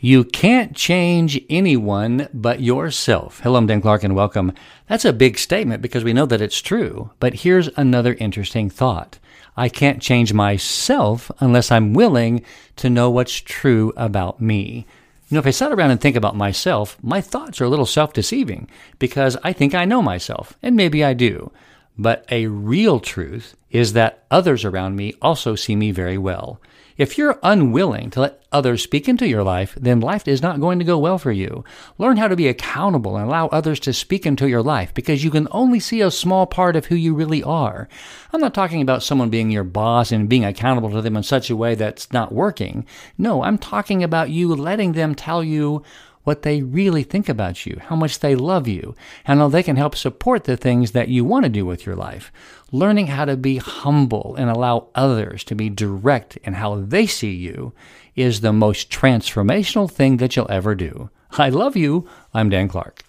You can't change anyone but yourself. Hello, I'm Dan Clark and welcome. That's a big statement because we know that it's true. But here's another interesting thought. I can't change myself unless I'm willing to know what's true about me. You know, if I sat around and think about myself, my thoughts are a little self deceiving because I think I know myself, and maybe I do. But a real truth is that others around me also see me very well. If you're unwilling to let others speak into your life, then life is not going to go well for you. Learn how to be accountable and allow others to speak into your life because you can only see a small part of who you really are. I'm not talking about someone being your boss and being accountable to them in such a way that's not working. No, I'm talking about you letting them tell you what they really think about you, how much they love you, and how they can help support the things that you want to do with your life. Learning how to be humble and allow others to be direct in how they see you is the most transformational thing that you'll ever do. I love you. I'm Dan Clark.